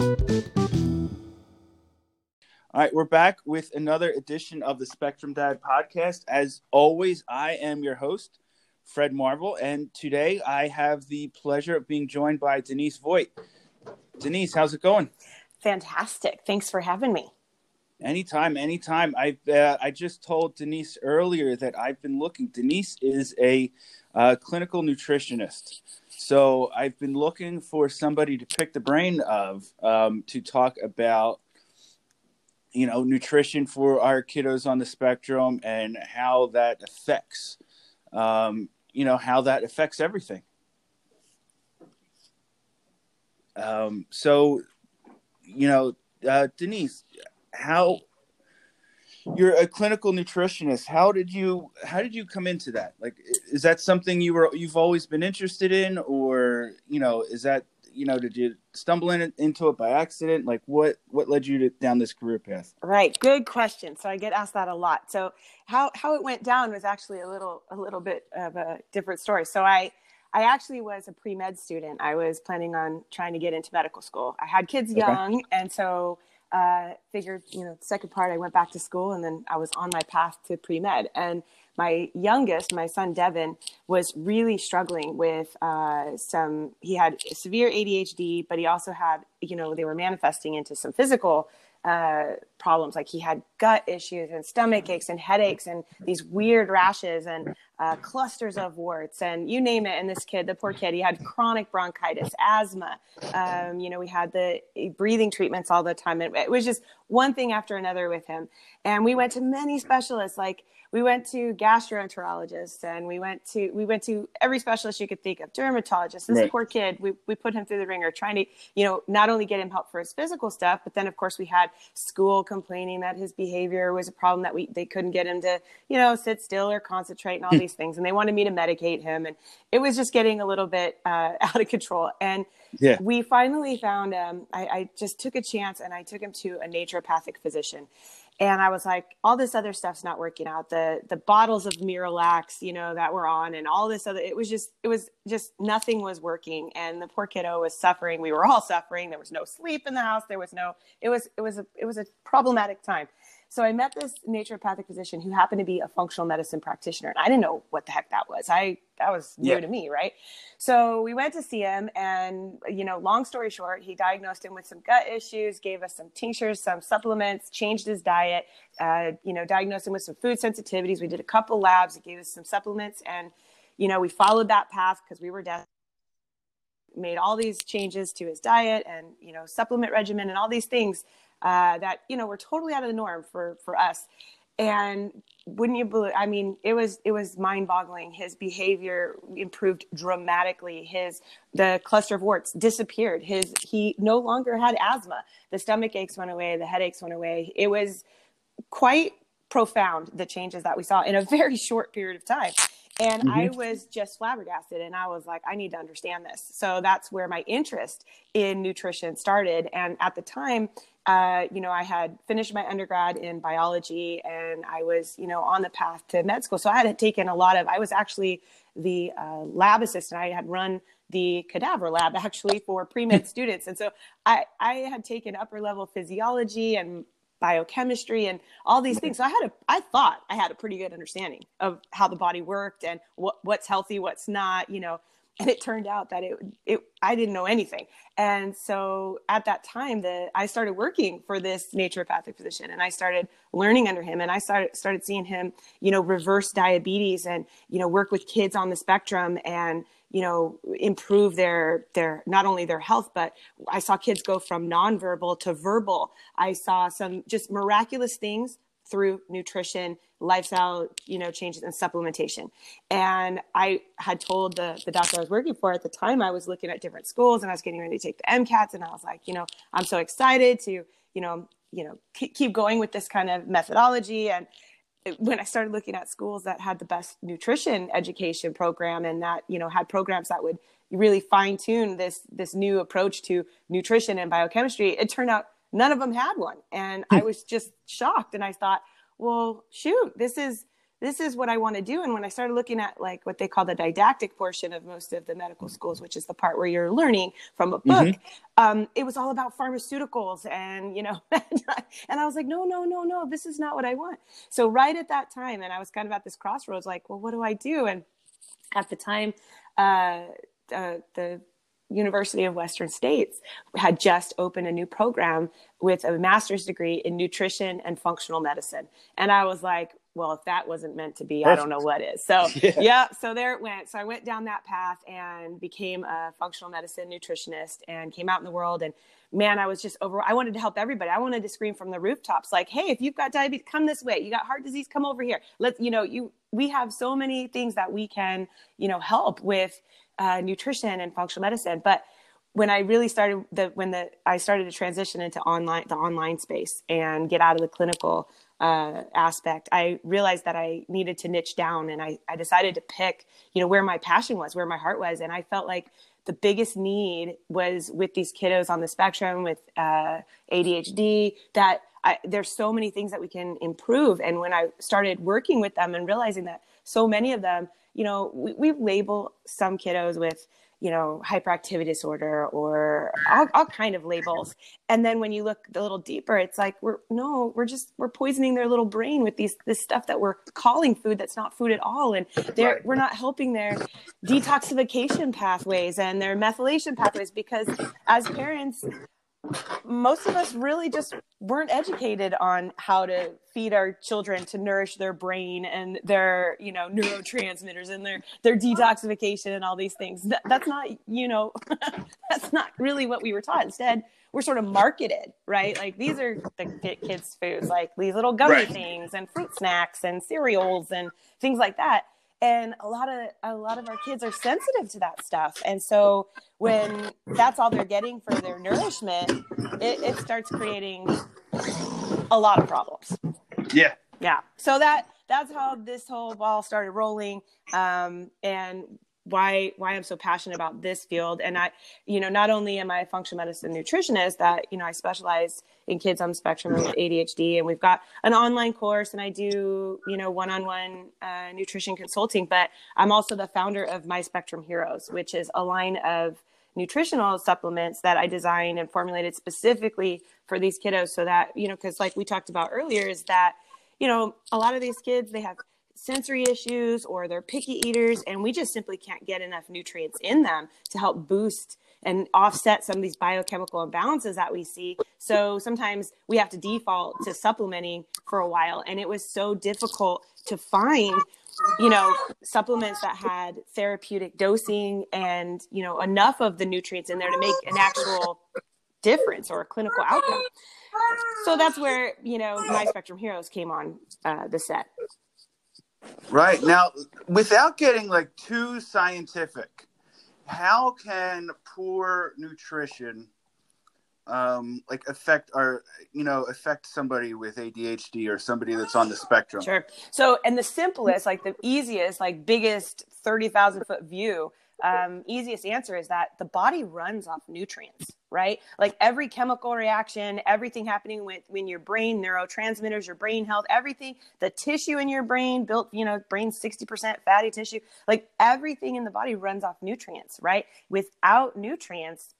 All right, we're back with another edition of the Spectrum Dad podcast. As always, I am your host, Fred Marvel, and today I have the pleasure of being joined by Denise Voight. Denise, how's it going? Fantastic. Thanks for having me. Anytime, anytime. I uh, I just told Denise earlier that I've been looking. Denise is a uh, clinical nutritionist, so I've been looking for somebody to pick the brain of um, to talk about you know nutrition for our kiddos on the spectrum and how that affects um, you know how that affects everything. Um, so you know uh, denise how you're a clinical nutritionist. How did you how did you come into that? Like is that something you were you've always been interested in or you know is that you know did you stumble in, into it by accident? Like what what led you to, down this career path? Right. Good question. So i get asked that a lot. So how how it went down was actually a little a little bit of a different story. So i i actually was a pre-med student. I was planning on trying to get into medical school. I had kids young okay. and so uh, figured you know second part i went back to school and then i was on my path to pre-med and my youngest, my son Devin, was really struggling with uh, some. He had severe ADHD, but he also had, you know, they were manifesting into some physical uh, problems. Like he had gut issues and stomach aches and headaches and these weird rashes and uh, clusters of warts and you name it. And this kid, the poor kid, he had chronic bronchitis, asthma. Um, you know, we had the breathing treatments all the time. And it was just one thing after another with him. And we went to many specialists, like we went to gastroenterologists and we went to we went to every specialist you could think of dermatologist this right. poor kid we, we put him through the wringer trying to you know not only get him help for his physical stuff but then of course we had school complaining that his behavior was a problem that we they couldn't get him to you know sit still or concentrate and all hmm. these things and they wanted me to medicate him and it was just getting a little bit uh, out of control and yeah. we finally found um, I, I just took a chance and i took him to a naturopathic physician and I was like, all this other stuff's not working out. The the bottles of Miralax, you know, that were on, and all this other, it was just, it was just nothing was working, and the poor kiddo was suffering. We were all suffering. There was no sleep in the house. There was no, it was, it was a, it was a problematic time. So I met this naturopathic physician who happened to be a functional medicine practitioner. And I didn't know what the heck that was. I that was new yeah. to me, right? So we went to see him and you know, long story short, he diagnosed him with some gut issues, gave us some tinctures, some supplements, changed his diet, uh, you know, diagnosed him with some food sensitivities. We did a couple labs, he gave us some supplements and you know, we followed that path because we were desperate made all these changes to his diet and you know supplement regimen and all these things uh, that you know were totally out of the norm for for us. And wouldn't you believe i mean it was it was mind boggling his behavior improved dramatically. His the cluster of warts disappeared. His he no longer had asthma. The stomach aches went away. The headaches went away. It was quite profound the changes that we saw in a very short period of time and mm-hmm. I was just flabbergasted and I was like, I need to understand this. So that's where my interest in nutrition started. And at the time, uh, you know, I had finished my undergrad in biology and I was, you know, on the path to med school. So I had taken a lot of, I was actually the uh, lab assistant. I had run the cadaver lab actually for pre-med students. And so I, I had taken upper level physiology and biochemistry and all these mm-hmm. things. So I had a, I thought I had a pretty good understanding of how the body worked and what, what's healthy, what's not, you know, and it turned out that it, it, I didn't know anything. And so at that time that I started working for this naturopathic physician and I started learning under him and I started, started seeing him, you know, reverse diabetes and, you know, work with kids on the spectrum and, you know improve their their not only their health but i saw kids go from nonverbal to verbal. I saw some just miraculous things through nutrition lifestyle you know changes and supplementation. And i had told the, the doctor i was working for at the time i was looking at different schools and i was getting ready to take the mcats and i was like you know i'm so excited to you know you know keep going with this kind of methodology. And when I started looking at schools that had the best nutrition education program and that you know had programs that would really fine tune this this new approach to nutrition and biochemistry, it turned out none of them had one, and I hmm. was just shocked. And I thought, well, shoot, this is this is what I want to do. And when I started looking at like what they call the didactic portion of most of the medical schools, which is the part where you're learning from a book, mm-hmm. um, it was all about pharmaceuticals and, you know, and I was like, no, no, no, no, this is not what I want. So right at that time, and I was kind of at this crossroads, like, well, what do I do? And at the time, uh, uh, the University of Western States had just opened a new program with a master's degree in nutrition and functional medicine. And I was like, well, if that wasn't meant to be, I don't know what is. So, yeah. yeah. so there it went. So I went down that path and became a functional medicine nutritionist and came out in the world. And man, I was just over. I wanted to help everybody. I wanted to scream from the rooftops, like, "Hey, if you've got diabetes, come this way. You got heart disease, come over here. Let's, you know, you. We have so many things that we can, you know, help with uh, nutrition and functional medicine. But when I really started the when the I started to transition into online the online space and get out of the clinical uh, aspect, I realized that I needed to niche down, and I I decided to pick you know where my passion was, where my heart was, and I felt like the biggest need was with these kiddos on the spectrum with uh, ADHD that I, there's so many things that we can improve. And when I started working with them and realizing that so many of them you know, we, we label some kiddos with, you know, hyperactivity disorder or all, all kind of labels. And then when you look a little deeper, it's like, we're, no, we're just, we're poisoning their little brain with these, this stuff that we're calling food that's not food at all. And they're, right. we're not helping their detoxification pathways and their methylation pathways because as parents, most of us really just weren't educated on how to feed our children to nourish their brain and their you know neurotransmitters and their their detoxification and all these things. That, that's not you know that's not really what we were taught. Instead we're sort of marketed right? Like these are the kids foods like these little gummy right. things and fruit snacks and cereals and things like that and a lot of a lot of our kids are sensitive to that stuff. And so when that's all they're getting for their nourishment it, it starts creating a lot of problems. Yeah. Yeah. So that that's how this whole ball started rolling. Um, and why why I'm so passionate about this field. And I, you know, not only am I a functional medicine nutritionist, that you know I specialize in kids on spectrum with ADHD, and we've got an online course, and I do you know one-on-one uh, nutrition consulting. But I'm also the founder of My Spectrum Heroes, which is a line of nutritional supplements that I designed and formulated specifically for these kiddos, so that you know, because like we talked about earlier, is that you know a lot of these kids they have sensory issues or they're picky eaters and we just simply can't get enough nutrients in them to help boost and offset some of these biochemical imbalances that we see. So sometimes we have to default to supplementing for a while. And it was so difficult to find, you know, supplements that had therapeutic dosing and, you know, enough of the nutrients in there to make an actual difference or a clinical outcome. So that's where, you know, My Spectrum Heroes came on uh, the set. Right. Now, without getting like too scientific, how can poor nutrition um like affect our you know affect somebody with ADHD or somebody that's on the spectrum? Sure. So, and the simplest, like the easiest, like biggest 30,000 foot view um, easiest answer is that the body runs off nutrients, right? Like every chemical reaction, everything happening with when your brain, neurotransmitters, your brain health, everything, the tissue in your brain built, you know, brain 60% fatty tissue, like everything in the body runs off nutrients, right? Without nutrients,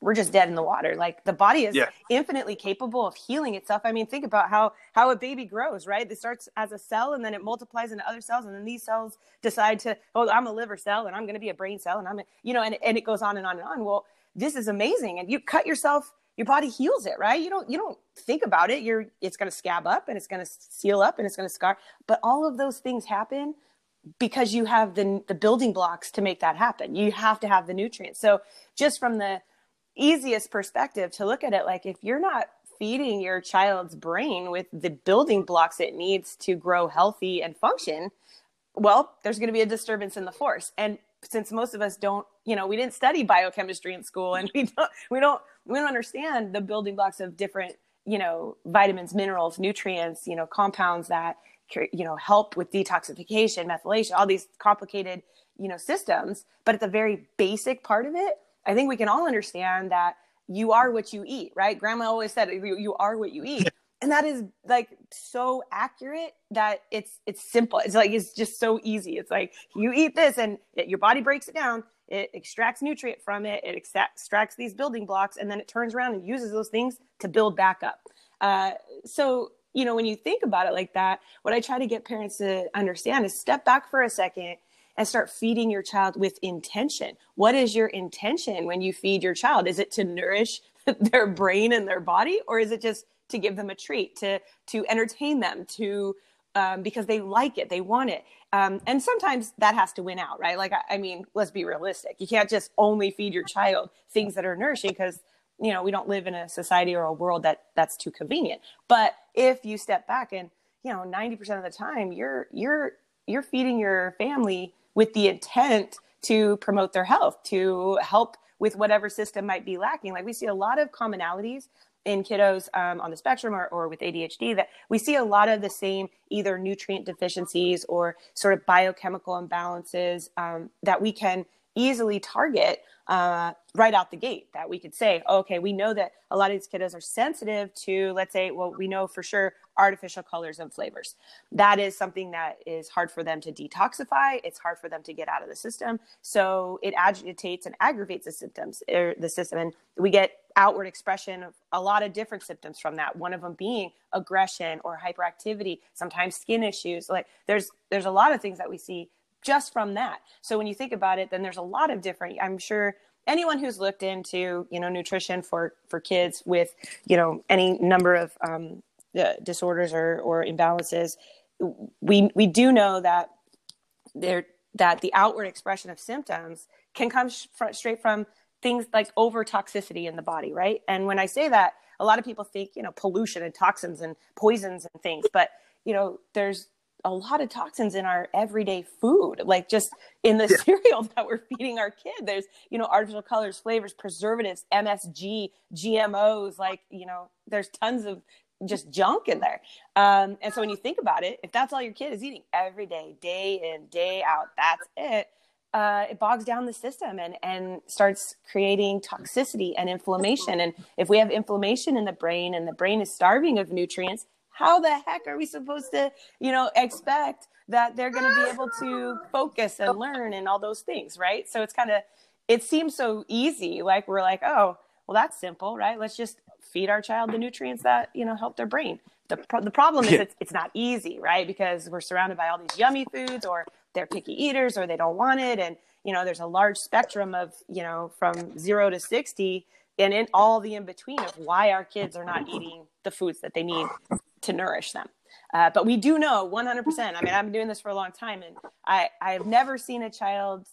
we're just dead in the water. Like the body is yeah. infinitely capable of healing itself. I mean, think about how how a baby grows, right? It starts as a cell and then it multiplies into other cells, and then these cells decide to, oh, I'm a liver cell and I'm going to be a brain cell, and I'm, a, you know, and and it goes on and on and on. Well, this is amazing, and you cut yourself. Your body heals it, right? You don't you don't think about it. You're it's going to scab up and it's going to seal up and it's going to scar. But all of those things happen because you have the the building blocks to make that happen. You have to have the nutrients. So just from the easiest perspective to look at it like if you're not feeding your child's brain with the building blocks it needs to grow healthy and function well there's going to be a disturbance in the force and since most of us don't you know we didn't study biochemistry in school and we don't we don't we don't understand the building blocks of different you know vitamins minerals nutrients you know compounds that you know help with detoxification methylation all these complicated you know systems but at the very basic part of it I think we can all understand that you are what you eat, right? Grandma always said, you, you are what you eat. and that is like so accurate that it's it's simple. It's like it's just so easy. It's like you eat this and it, your body breaks it down. It extracts nutrient from it. It extracts these building blocks and then it turns around and uses those things to build back up. Uh, so you know when you think about it like that what i try to get parents to understand is step back for a second and start feeding your child with intention. What is your intention when you feed your child? Is it to nourish their brain and their body or is it just to give them a treat, to to entertain them, to um, because they like it, they want it, um, and sometimes that has to win out, right? Like, I, I mean, let's be realistic. You can't just only feed your child things that are nourishing because you know we don't live in a society or a world that that's too convenient. But if you step back and you know, ninety percent of the time, you're you're you're feeding your family with the intent to promote their health, to help with whatever system might be lacking. Like we see a lot of commonalities in kiddos um, on the spectrum or, or with ADHD that we see a lot of the same either nutrient deficiencies or sort of biochemical imbalances um, that we can easily target uh, right out the gate that we could say okay we know that a lot of these kiddos are sensitive to let's say well we know for sure artificial colors and flavors. That is something that is hard for them to detoxify. It's hard for them to get out of the system. So it agitates and aggravates the symptoms er, the system and we get outward expression of a lot of different symptoms from that one of them being aggression or hyperactivity sometimes skin issues. Like there's there's a lot of things that we see just from that so when you think about it then there's a lot of different i'm sure anyone who's looked into you know nutrition for for kids with you know any number of um, uh, disorders or or imbalances we we do know that there that the outward expression of symptoms can come sh- straight from things like over toxicity in the body, right? And when I say that, a lot of people think, you know, pollution and toxins and poisons and things, but you know, there's a lot of toxins in our everyday food, like just in the yeah. cereal that we're feeding our kid. There's, you know, artificial colors, flavors, preservatives, MSG, GMOs, like, you know, there's tons of just junk in there. Um, and so when you think about it, if that's all your kid is eating every day, day in, day out, that's it uh, it bogs down the system and, and starts creating toxicity and inflammation. And if we have inflammation in the brain and the brain is starving of nutrients, how the heck are we supposed to, you know, expect that they're going to be able to focus and learn and all those things, right? So it's kind of, it seems so easy. Like we're like, oh, well, that's simple, right? Let's just feed our child the nutrients that, you know, help their brain. The, pro- the problem is it's, it's not easy, right? Because we're surrounded by all these yummy foods or they're picky eaters or they don't want it and you know there's a large spectrum of you know from 0 to 60 and in all the in between of why our kids are not eating the foods that they need to nourish them uh, but we do know 100% i mean i've been doing this for a long time and i i have never seen a child's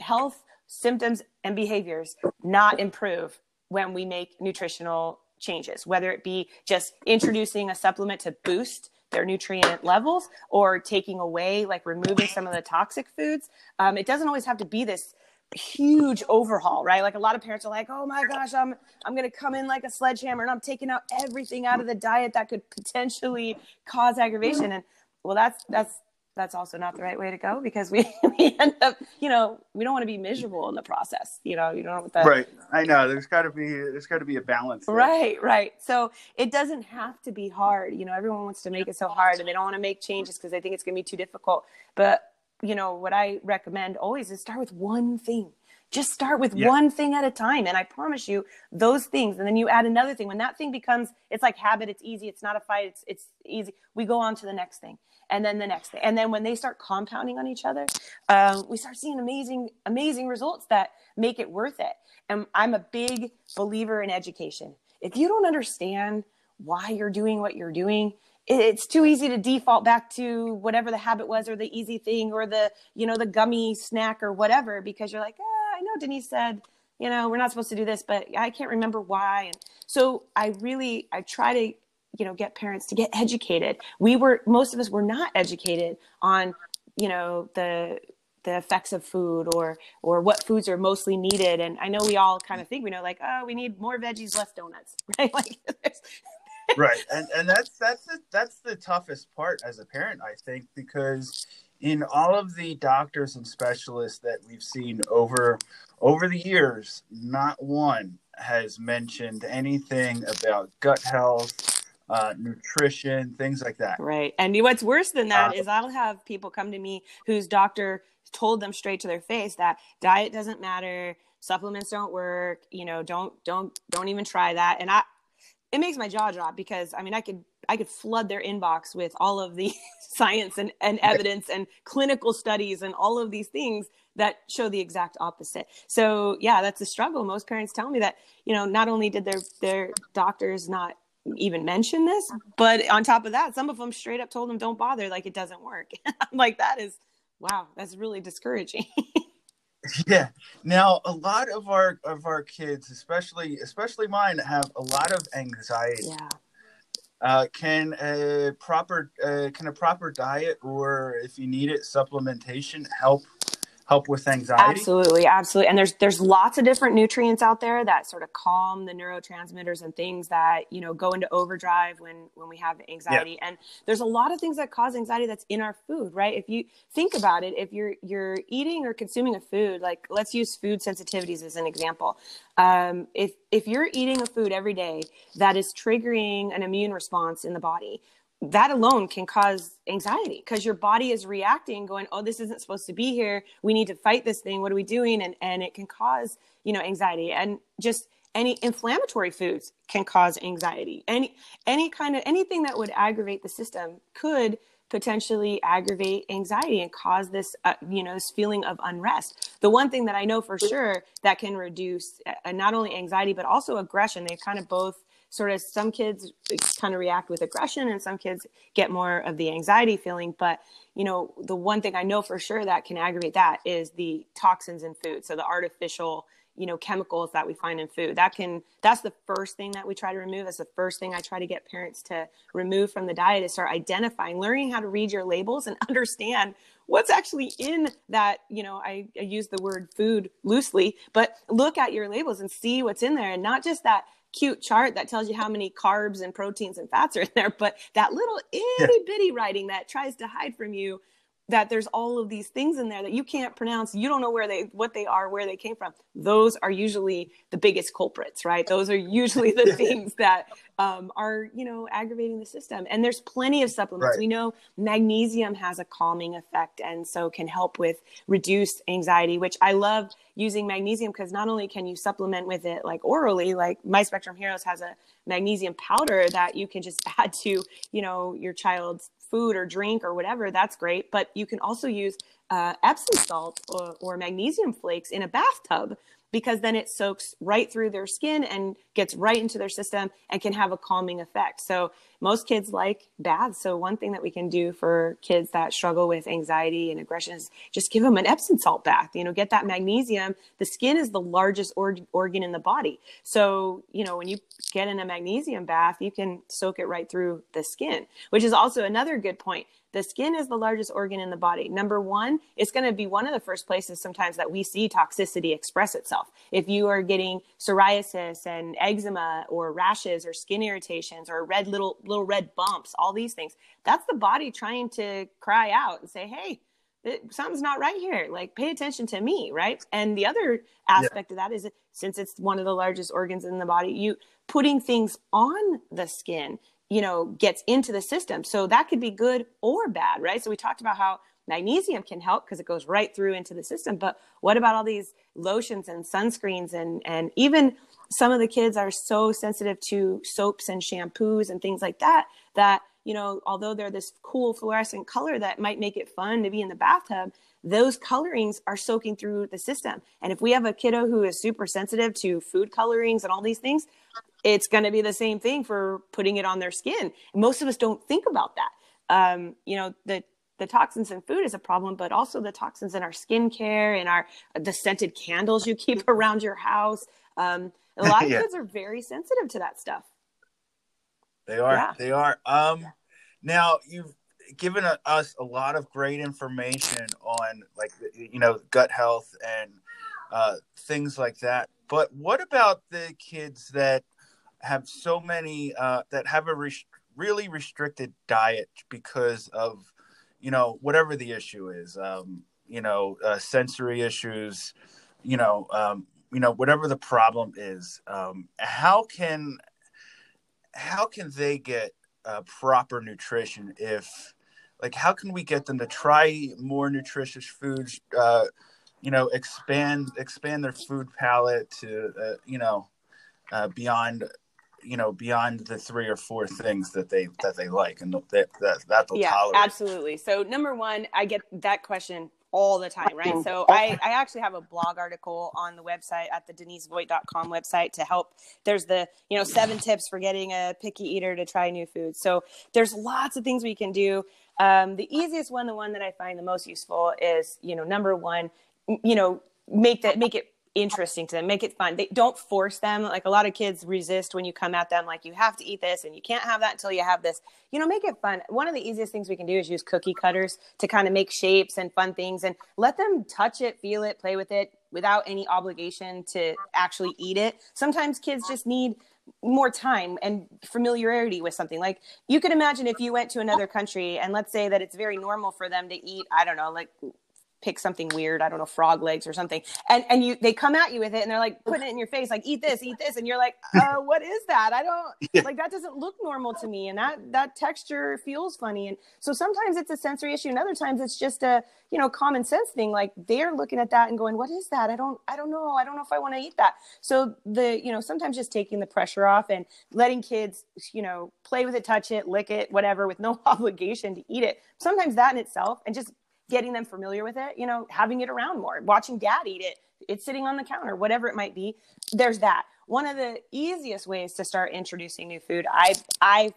health symptoms and behaviors not improve when we make nutritional changes whether it be just introducing a supplement to boost their nutrient levels or taking away, like removing some of the toxic foods. Um, it doesn't always have to be this huge overhaul, right? Like a lot of parents are like, "Oh my gosh, I'm I'm going to come in like a sledgehammer and I'm taking out everything out of the diet that could potentially cause aggravation." And well, that's that's that's also not the right way to go because we, we end up, you know, we don't want to be miserable in the process. You know, you don't want that. Right. I know. There's got to be there's got to be a balance. There. Right. Right. So it doesn't have to be hard. You know, everyone wants to make it so hard, and they don't want to make changes because they think it's going to be too difficult. But you know, what I recommend always is start with one thing. Just start with yeah. one thing at a time. And I promise you, those things, and then you add another thing. When that thing becomes, it's like habit, it's easy, it's not a fight, it's it's easy. We go on to the next thing and then the next thing. And then when they start compounding on each other, um, we start seeing amazing, amazing results that make it worth it. And I'm a big believer in education. If you don't understand why you're doing what you're doing, it's too easy to default back to whatever the habit was or the easy thing or the you know the gummy snack or whatever because you're like ah, i know denise said you know we're not supposed to do this but i can't remember why. And so i really i try to you know get parents to get educated. We were most of us were not educated on you know the the effects of food or or what foods are mostly needed. And i know we all kind of think we know like oh we need more veggies less donuts. Right? Like right and and that's that's the, that's the toughest part as a parent i think because in all of the doctors and specialists that we've seen over over the years not one has mentioned anything about gut health uh, nutrition, things like that. Right. And what's worse than that uh, is I'll have people come to me whose doctor told them straight to their face that diet doesn't matter, supplements don't work, you know, don't don't don't even try that. And I it makes my jaw drop because I mean I could I could flood their inbox with all of the science and, and evidence and clinical studies and all of these things that show the exact opposite. So yeah, that's a struggle. Most parents tell me that, you know, not only did their their doctors not even mention this, but on top of that, some of them straight up told them don't bother, like it doesn't work. I'm like, that is wow, that's really discouraging. yeah. Now a lot of our of our kids, especially especially mine, have a lot of anxiety. Yeah. Uh, can a proper uh, can a proper diet or if you need it supplementation help help with anxiety? Absolutely absolutely and there's there's lots of different nutrients out there that sort of calm the neurotransmitters and things that you know go into overdrive when when we have anxiety yeah. and there's a lot of things that cause anxiety that's in our food right? If you think about it if you're you're eating or consuming a food like let's use food sensitivities as an example. Um, if if you're eating a food every day that is triggering an immune response in the body that alone can cause anxiety because your body is reacting going oh this isn't supposed to be here. We need to fight this thing. What are we doing? And and it can cause you know anxiety. And just any inflammatory foods can cause anxiety. Any any kind of anything that would aggravate the system could potentially aggravate anxiety and cause this uh, you know this feeling of unrest. The one thing that i know for sure that can reduce uh, not only anxiety but also aggression they kind of both sort of some kids kind of react with aggression and some kids get more of the anxiety feeling. But you know the one thing i know for sure that can aggravate that is the toxins in food. So the artificial you know chemicals that we find in food that can that's the first thing that we try to remove. That's the first thing i try to get parents to remove from the diet is start identifying learning how to read your labels and understand what's actually in that you know I, I use the word food loosely but look at your labels and see what's in there. And not just that cute chart that tells you how many carbs and proteins and fats are in there, but that little itty bitty writing that tries to hide from you that there's all of these things in there that you can't pronounce. You don't know where they what they are where they came from. Those are usually the biggest culprits right? Those are usually the things that um, are you know aggravating the system. And there's plenty of supplements. Right. we know magnesium has a calming effect and so can help with reduced anxiety which i love using magnesium because not only can you supplement with it like orally like my spectrum heroes has a magnesium powder that you can just add to you know your child's food or drink or whatever, that's great. But you can also use uh, Epsom salt or, or magnesium flakes in a bathtub because then it soaks right through their skin and gets right into their system and can have a calming effect. So most kids like baths. So one thing that we can do for kids that struggle with anxiety and aggression is just give them an Epsom salt bath. You know, get that magnesium. The skin is the largest or- organ in the body. So, you know, when you get in a magnesium bath, you can soak it right through the skin, which is also another good point the skin is the largest organ in the body. Number one, it's going to be one of the first places sometimes that we see toxicity express itself. If you are getting psoriasis and eczema or rashes or skin irritations or red little little red bumps, all these things, that's the body trying to cry out and say, "Hey, it, something's not right here. Like, pay attention to me, right?" And the other aspect yeah. of that is that since it's one of the largest organs in the body, you putting things on the skin you know gets into the system so that could be good or bad right so we talked about how magnesium can help because it goes right through into the system but what about all these lotions and sunscreens and and even some of the kids are so sensitive to soaps and shampoos and things like that that you know although they're this cool fluorescent color that might make it fun to be in the bathtub those colorings are soaking through the system and if we have a kiddo who is super sensitive to food colorings and all these things it's going to be the same thing for putting it on their skin. Most of us don't think about that. Um, you know, the the toxins in food is a problem, but also the toxins in our skincare and our the scented candles you keep around your house. Um, a lot of yeah. kids are very sensitive to that stuff. They are. Yeah. They are. Um, now you've given a, us a lot of great information on like you know gut health and uh, things like that. But what about the kids that have so many uh, that have a rest- really restricted diet because of you know whatever the issue is um, you know uh, sensory issues you know um, you know whatever the problem is um, how can how can they get uh, proper nutrition if like how can we get them to try more nutritious foods uh, you know expand expand their food palette to uh, you know uh, beyond you know beyond the three or four things that they that they like and that that, that they'll yeah tolerate. absolutely so number one i get that question all the time, right? So I, I actually have a blog article on the website at the denisevoight.com website to help. There's the, you know, seven tips for getting a picky eater to try new foods. So there's lots of things we can do. Um, the easiest one, the one that I find the most useful is, you know, number one, you know, make that, make it interesting to them make it fun. They don't force them. Like a lot of kids resist when you come at them like you have to eat this and you can't have that until you have this. You know make it fun. One of the easiest things we can do is use cookie cutters to kind of make shapes and fun things and let them touch it feel it play with it without any obligation to actually eat it. Sometimes kids just need more time and familiarity with something. Like you could imagine if you went to another country and let's say that it's very normal for them to eat i don't know like pick something weird, I don't know, frog legs or something. And and you they come at you with it and they're like putting it in your face, like eat this, eat this, and you're like, uh, what is that? I don't like that doesn't look normal to me, and that that texture feels funny. And so sometimes it's a sensory issue, and other times it's just a you know common sense thing. Like they're looking at that and going, what is that? I don't I don't know. I don't know if I want to eat that. So the you know sometimes just taking the pressure off and letting kids you know play with it, touch it, lick it, whatever, with no obligation to eat it. Sometimes that in itself, and just getting them familiar with it, you know, having it around more, watching dad eat it, it's sitting on the counter, whatever it might be. There's that. One of the easiest ways to start introducing new food, I I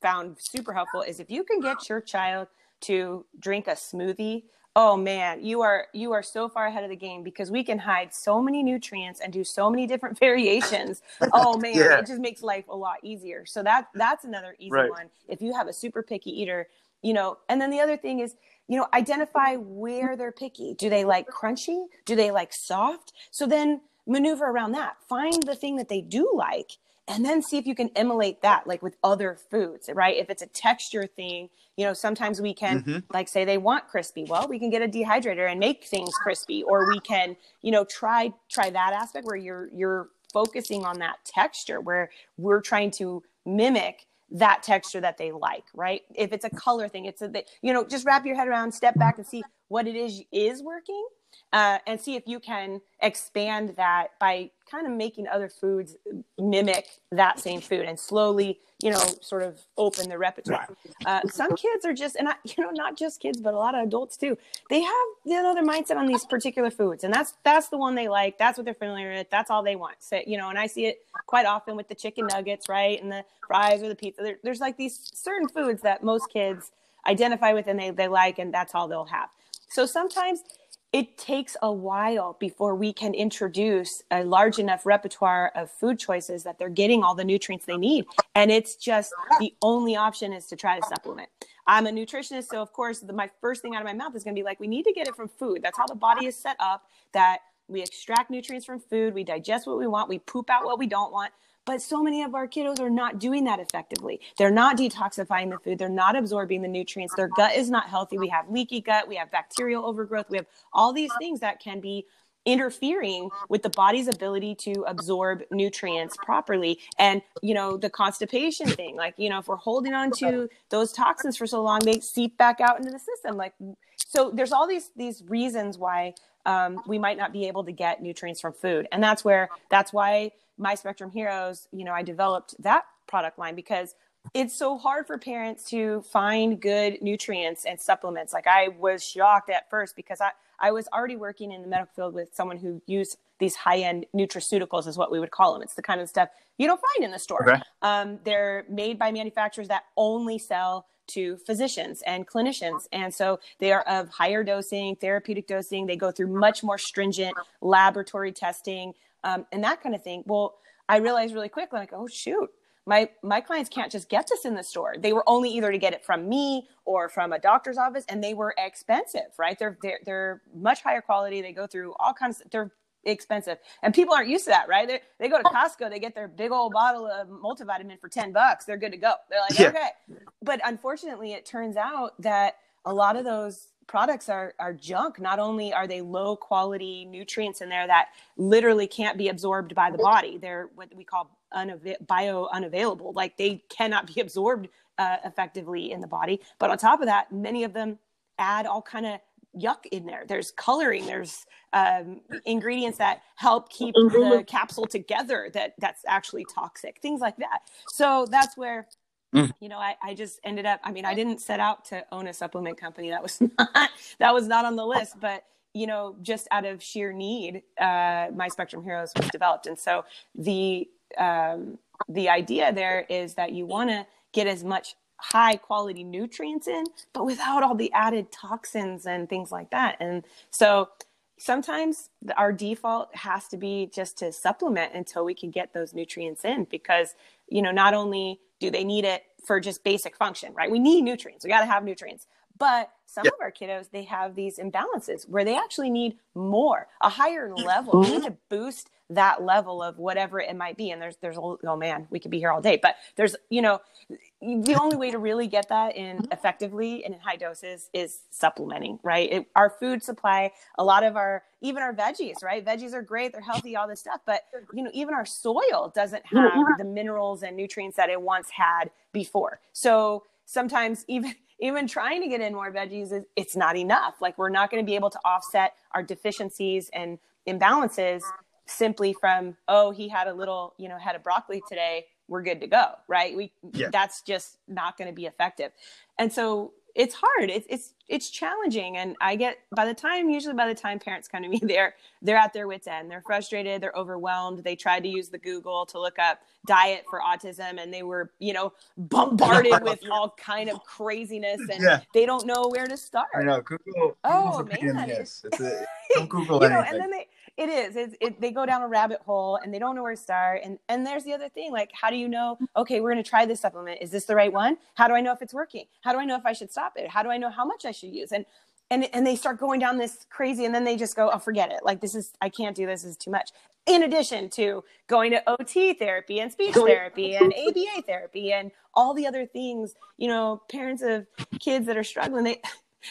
found super helpful is if you can get your child to drink a smoothie oh man you are you are so far ahead of the game because we can hide so many nutrients and do so many different variations oh man yeah. it just makes life a lot easier so that that's another easy right. one if you have a super picky eater you know and then the other thing is you know identify where they're picky. Do they like crunchy? Do they like soft? So then maneuver around that. Find the thing that they do like and then see if you can emulate that like with other foods right? If it's a texture thing you know sometimes we can mm-hmm. like say they want crispy. Well we can get a dehydrator and make things crispy or we can you know try try that aspect where you're you're focusing on that texture where we're trying to mimic that texture that they like, right? If it's a color thing, it's a, you know, just wrap your head around, step back and see what it is is working uh, and see if you can expand that by kind of making other foods mimic that same food and slowly you know sort of open the repertoire. Uh, some kids are just and I, you know not just kids but a lot of adults too. They have you know their mindset on these particular foods and that's that's the one they like. That's what they're familiar with. That's all they want. So you know and i see it quite often with the chicken nuggets right and the fries or the pizza. There, there's like these certain foods that most kids identify with and they, they like and that's all they'll have. So sometimes it takes a while before we can introduce a large enough repertoire of food choices that they're getting all the nutrients they need. And it's just the only option is to try to supplement. I'm a nutritionist, so of course, the, my first thing out of my mouth is going to be like, we need to get it from food. That's how the body is set up. That we extract nutrients from food, we digest what we want, we poop out what we don't want. But so many of our kiddos are not doing that effectively. They're not detoxifying the food. They're not absorbing the nutrients. Their gut is not healthy. We have leaky gut. We have bacterial overgrowth. We have all these things that can be interfering with the body's ability to absorb nutrients properly and you know the constipation thing like you know if we're holding on to those toxins for so long they seep back out into the system like so there's all these these reasons why um, we might not be able to get nutrients from food. And that's where that's why my spectrum heroes you know i developed that product line because it's so hard for parents to find good nutrients and supplements. Like i was shocked at first because i i was already working in the medical field with someone who used these high-end nutraceuticals is what we would call them. It's the kind of stuff you don't find in the store. Okay. um, they're made by manufacturers that only sell to physicians and clinicians. And so they are of higher dosing, therapeutic dosing. They go through much more stringent laboratory testing um, and that kind of thing. Well, I realized really quickly, like, oh shoot, my my clients can't just get this in the store. They were only either to get it from me or from a doctor's office, and they were expensive, right? They're they're, they're much higher quality. They go through all kinds. Of, they're expensive, and people aren't used to that, right? They they go to Costco, they get their big old bottle of multivitamin for ten bucks. They're good to go. They're like, yeah. okay, but unfortunately, it turns out that a lot of those products are are junk. Not only are they low quality nutrients in there that literally can't be absorbed by the body, they're what we call unava- bio unavailable. Like they cannot be absorbed uh, effectively in the body. But on top of that, many of them add all kind of yuck in there. There's coloring. There's um, ingredients that help keep mm-hmm. the capsule together. That that's actually toxic. Things like that. So that's where Mm. You know, I, I just ended up, I mean, I didn't set out to own a supplement company. That was not, that was not on the list, but you know, just out of sheer need, uh, my Spectrum Heroes was developed. And so the, um, the idea there is that you want to get as much high quality nutrients in, but without all the added toxins and things like that. And so sometimes our default has to be just to supplement until we can get those nutrients in because, you know, not only do they need it for just basic function, right? We need nutrients. We got to have nutrients. But some of our kiddos, they have these imbalances where they actually need more, a higher mm. level. We need to boost that level of whatever it might be. And there's, there's, oh man, we could be here all day, but there's, you know, the only way to really get that in effectively and in high doses is supplementing, right? It, our food supply, a lot of our, even our veggies, right? Veggies are great. They're healthy, all this stuff, but you know, even our soil doesn't have the minerals and nutrients that it once had before. So sometimes even, even trying to get in more veggies is it's not enough. Like we're not going to be able to offset our deficiencies and imbalances simply from oh he had a little you know had a broccoli today we're good to go right we yeah. that's just not going to be effective and so it's hard. It's it's it's challenging. And i get by the time usually by the time parents come to me they're they're at their wits end. They're frustrated. They're overwhelmed. They tried to use the google to look up diet for autism and they were you know bombarded with all kind of craziness and yeah. they don't know where to start. I know. Google oh man. yes it's a, don't google know, anything. and then they it is. It's, it, they go down a rabbit hole and they don't know where to start. And and there's the other thing, like how do you know? Okay, we're going to try this supplement. Is this the right one? How do I know if it's working? How do I know if I should stop it? How do I know how much I should use? And and and they start going down this crazy, and then they just go, oh, forget it. Like this is I can't do this. this is too much. In addition to going to OT therapy and speech therapy and ABA therapy and all the other things, you know, parents of kids that are struggling, they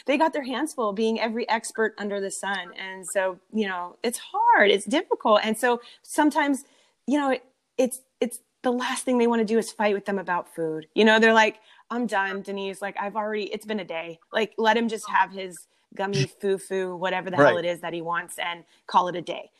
they got their hands full being every expert under the sun. And so, you know, it's hard, it's difficult. And so sometimes, you know, it, it's, it's the last thing they want to do is fight with them about food. You know, they're like, I'm done, Denise. Like, I've already, it's been a day. Like, let him just have his gummy foo foo, whatever the right. hell it is that he wants, and call it a day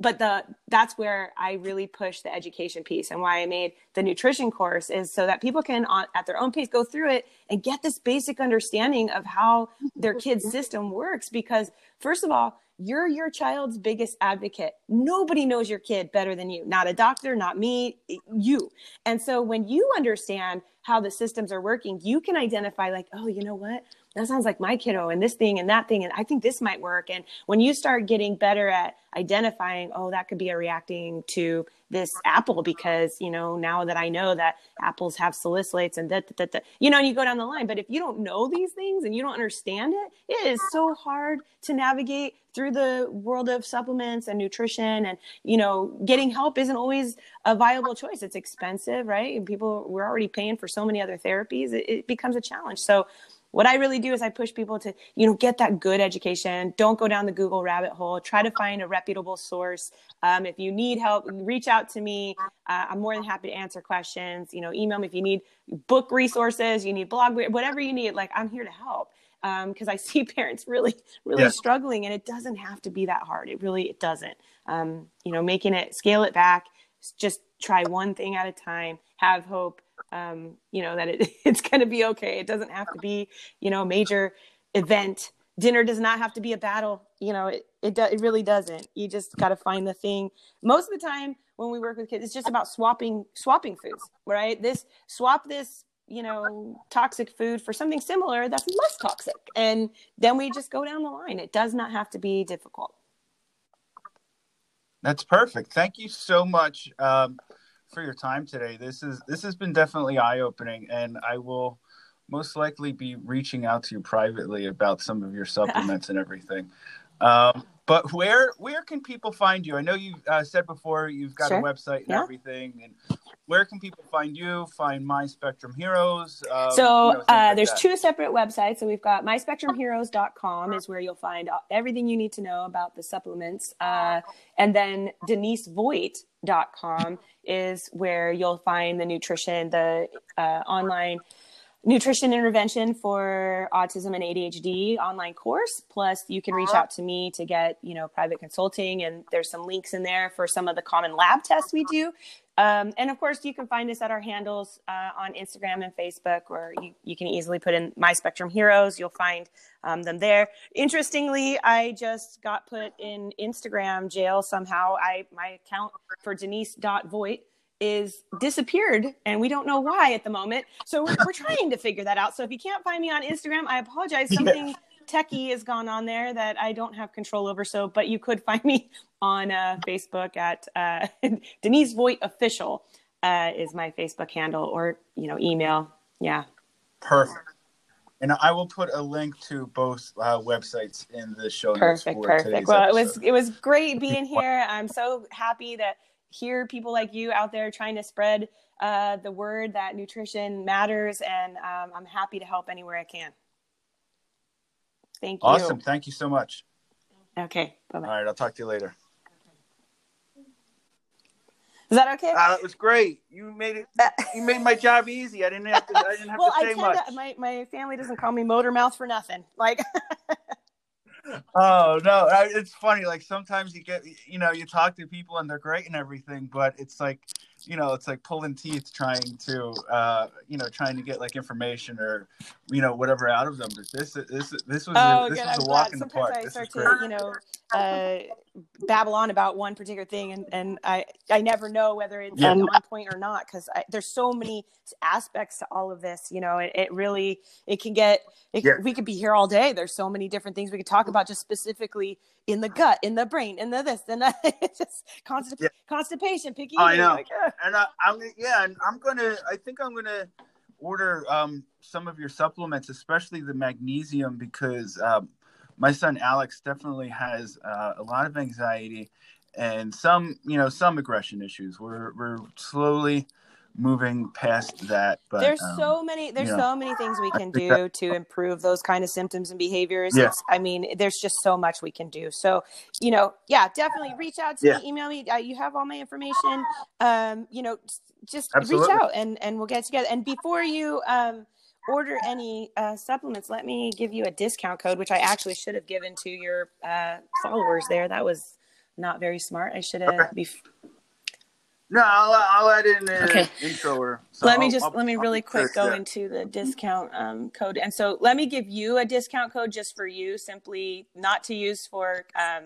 but the that's where I really push the education piece and why I made the nutrition course is so that people can on, at their own pace go through it and get this basic understanding of how their kid's system works. Because first of all you're your child's biggest advocate. Nobody knows your kid better than you. Not a doctor not me you. And so when you understand how the systems are working you can identify like oh you know what that sounds like my kiddo and this thing and that thing and i think this might work. And when you start getting better at identifying oh that could be a reacting to this apple because you know now that i know that apples have salicylates and that that that you know and you go down the line. But if you don't know these things and you don't understand it it is so hard to navigate through the world of supplements and nutrition. And you know getting help isn't always a viable choice. It's expensive right? And people we're already paying for so many other therapies. It, it becomes a challenge. So what I really do is I push people to, you know, get that good education. Don't go down the Google rabbit hole. Try to find a reputable source. Um, if you need help, reach out to me. Uh, I'm more than happy to answer questions. You know, email me if you need book resources, you need blog, whatever you need. Like I'm here to help because um, I see parents really, really struggling, and it doesn't have to be that hard. It really, it doesn't. Um, you know, making it scale it back. Just try one thing at a time. Have hope um, you know that it, it's going to be okay. It doesn't have to be you know major event. Dinner does not have to be a battle. You know it it, do, it really doesn't. You just got to find the thing. Most of the time when we work with kids it's just about swapping swapping foods right? This swap this you know toxic food for something similar that's less toxic. And then we just go down the line. It does not have to be difficult. That's perfect. Thank you so much um, for your time today. This is this has been definitely eye opening, and I will most likely be reaching out to you privately about some of your supplements and everything. Um, but where where can people find you? I know you uh, said before you've got Sure. a website and Yeah. everything, and where can people find you? Find My Spectrum Heroes. Um, so you know, uh, like there's that. two separate websites. So we've got myspectrumheroes.com is where you'll find everything you need to know about the supplements. Uh, and then denisevoight.com is where you'll find the nutrition, the uh, online nutrition intervention for autism and ADHD online course. Plus, you can reach out to me to get you know private consulting, and there's some links in there for some of the common lab tests we do. Um, and of course, you can find us at our handles uh, on Instagram and Facebook, or you, you can easily put in My Spectrum Heroes. You'll find um, them there. Interestingly, I just got put in Instagram jail somehow. I my account for Denise.voight is disappeared and we don't know why at the moment. So we're, we're trying to figure that out. So if you can't find me on Instagram, I apologize. Something techie has gone on there that I don't have control over. So, but you could find me on uh, Facebook at uh, Denise Voight Official uh, is my Facebook handle or, you know, email. Yeah. Perfect. And I will put a link to both uh, websites in the show notes. Perfect. Perfect. Well, it was, it was great being here. I'm so happy to hear people like you out there trying to spread uh, the word that nutrition matters. And um, I'm happy to help anywhere I can. Thank you. awesome. Thank you so much. Okay. Bye All bye. right, I'll talk to you later. Is that okay? Uh, that was great. You made it. You made my job easy. I didn't have to. I didn't have well, to I say tend much. to, my, my family doesn't call me motor mouth for nothing. Like, Oh no, I- it's funny. Like sometimes you get, you know, you talk to people and they're great and everything, but it's like, you know, it's like pulling teeth trying to, uh, you know, trying to get like information or, you know, whatever out of them. But this, this, this was, oh, a, this good. was I'm a walk glad. in the Sometimes park. I This start is to, you know, uh, babble on about one particular thing, and, and I, I never know whether it's Yeah. on point or not because there's so many aspects to all of this. You know, it, it really it can get. It, Yeah. We could be here all day. There's so many different things we could talk about, just specifically in the gut, in the brain, in the this, and that. It's just constip- Yeah. constipation, picky. I know. like, ugh. and I, I'm gonna- yeah, and I'm gonna. I think I'm gonna order um, some of your supplements, especially the magnesium, because um, my son Alex definitely has uh, a lot of anxiety and some, you know, some aggression issues. We're we're slowly moving past that, but there's um, so many there's you know, so many things we can do to improve those kind of symptoms and behaviors Yeah. It's- i mean there's just so much we can do so you know yeah definitely reach out to Yeah. me email me uh, you have all my information um you know just Absolutely. reach out and and we'll get together and before you um order any uh, supplements let me give you a discount code which i actually should have given to your uh, followers there that was not very smart i should have Okay. bef- no, I'll, I'll add in an Okay. intro or so let me I'll- just I'll- let me really quick go there. into the discount um, code and so let me give you a discount code just for you simply not to use for um,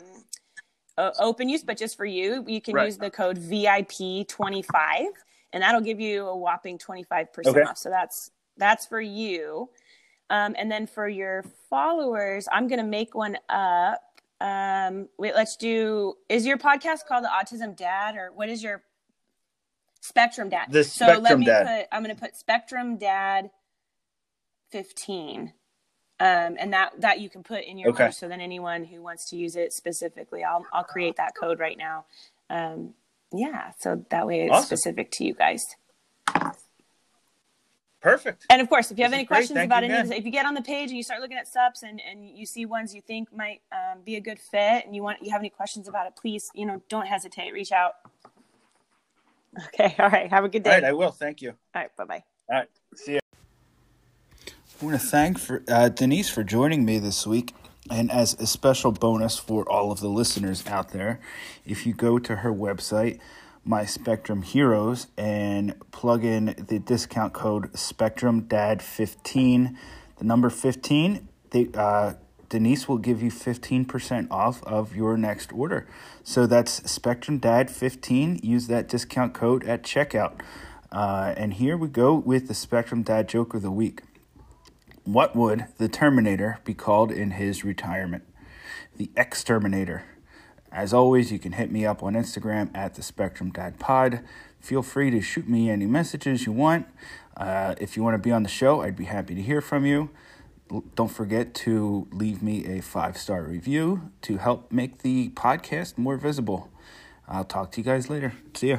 open use but just for you you can Right. use the code vip 25 and that'll give you a whopping 25% Okay. off so that's that's for you um, and then for your followers i'm going to make one up um, wait let's do is your podcast called the autism dad or what is your spectrum dad The so let me Dad. put i'm going to put spectrum dad 15 um, and that that you can put in your Okay. code so then anyone who wants to use it specifically i'll, I'll create that code right now um, yeah so that way it's Awesome. specific to you guys Perfect. and of course if you have This any questions Thank about you any of again. this if you get on the page and you start looking at subs and, and you see ones you think might um, be a good fit and you want you have any questions about it please you know don't hesitate reach out okay all right have a good day All right, I will. Thank you. all right bye-bye All right. See you. I want to thank for, uh, Denise for joining me this week. And as a special bonus for all of the listeners out there, if you go to her website, My Spectrum Heroes, and plug in the discount code Spectrum Dad 15, the number 15, they, uh, Denise will give you 15% off of your next order. So that's Spectrum Dad 15. Use that discount code at checkout. Uh, and here we go with the Spectrum Dad joke of the week. What would the Terminator be called in his retirement? The Exterminator. As always, you can hit me up on Instagram at the Spectrum Dad Pod. Feel free to shoot me any messages you want. Uh, if you want to be on the show, I'd be happy to hear from you. Don't forget to leave me a five star review to help make the podcast more visible. I'll talk to you guys later. See ya.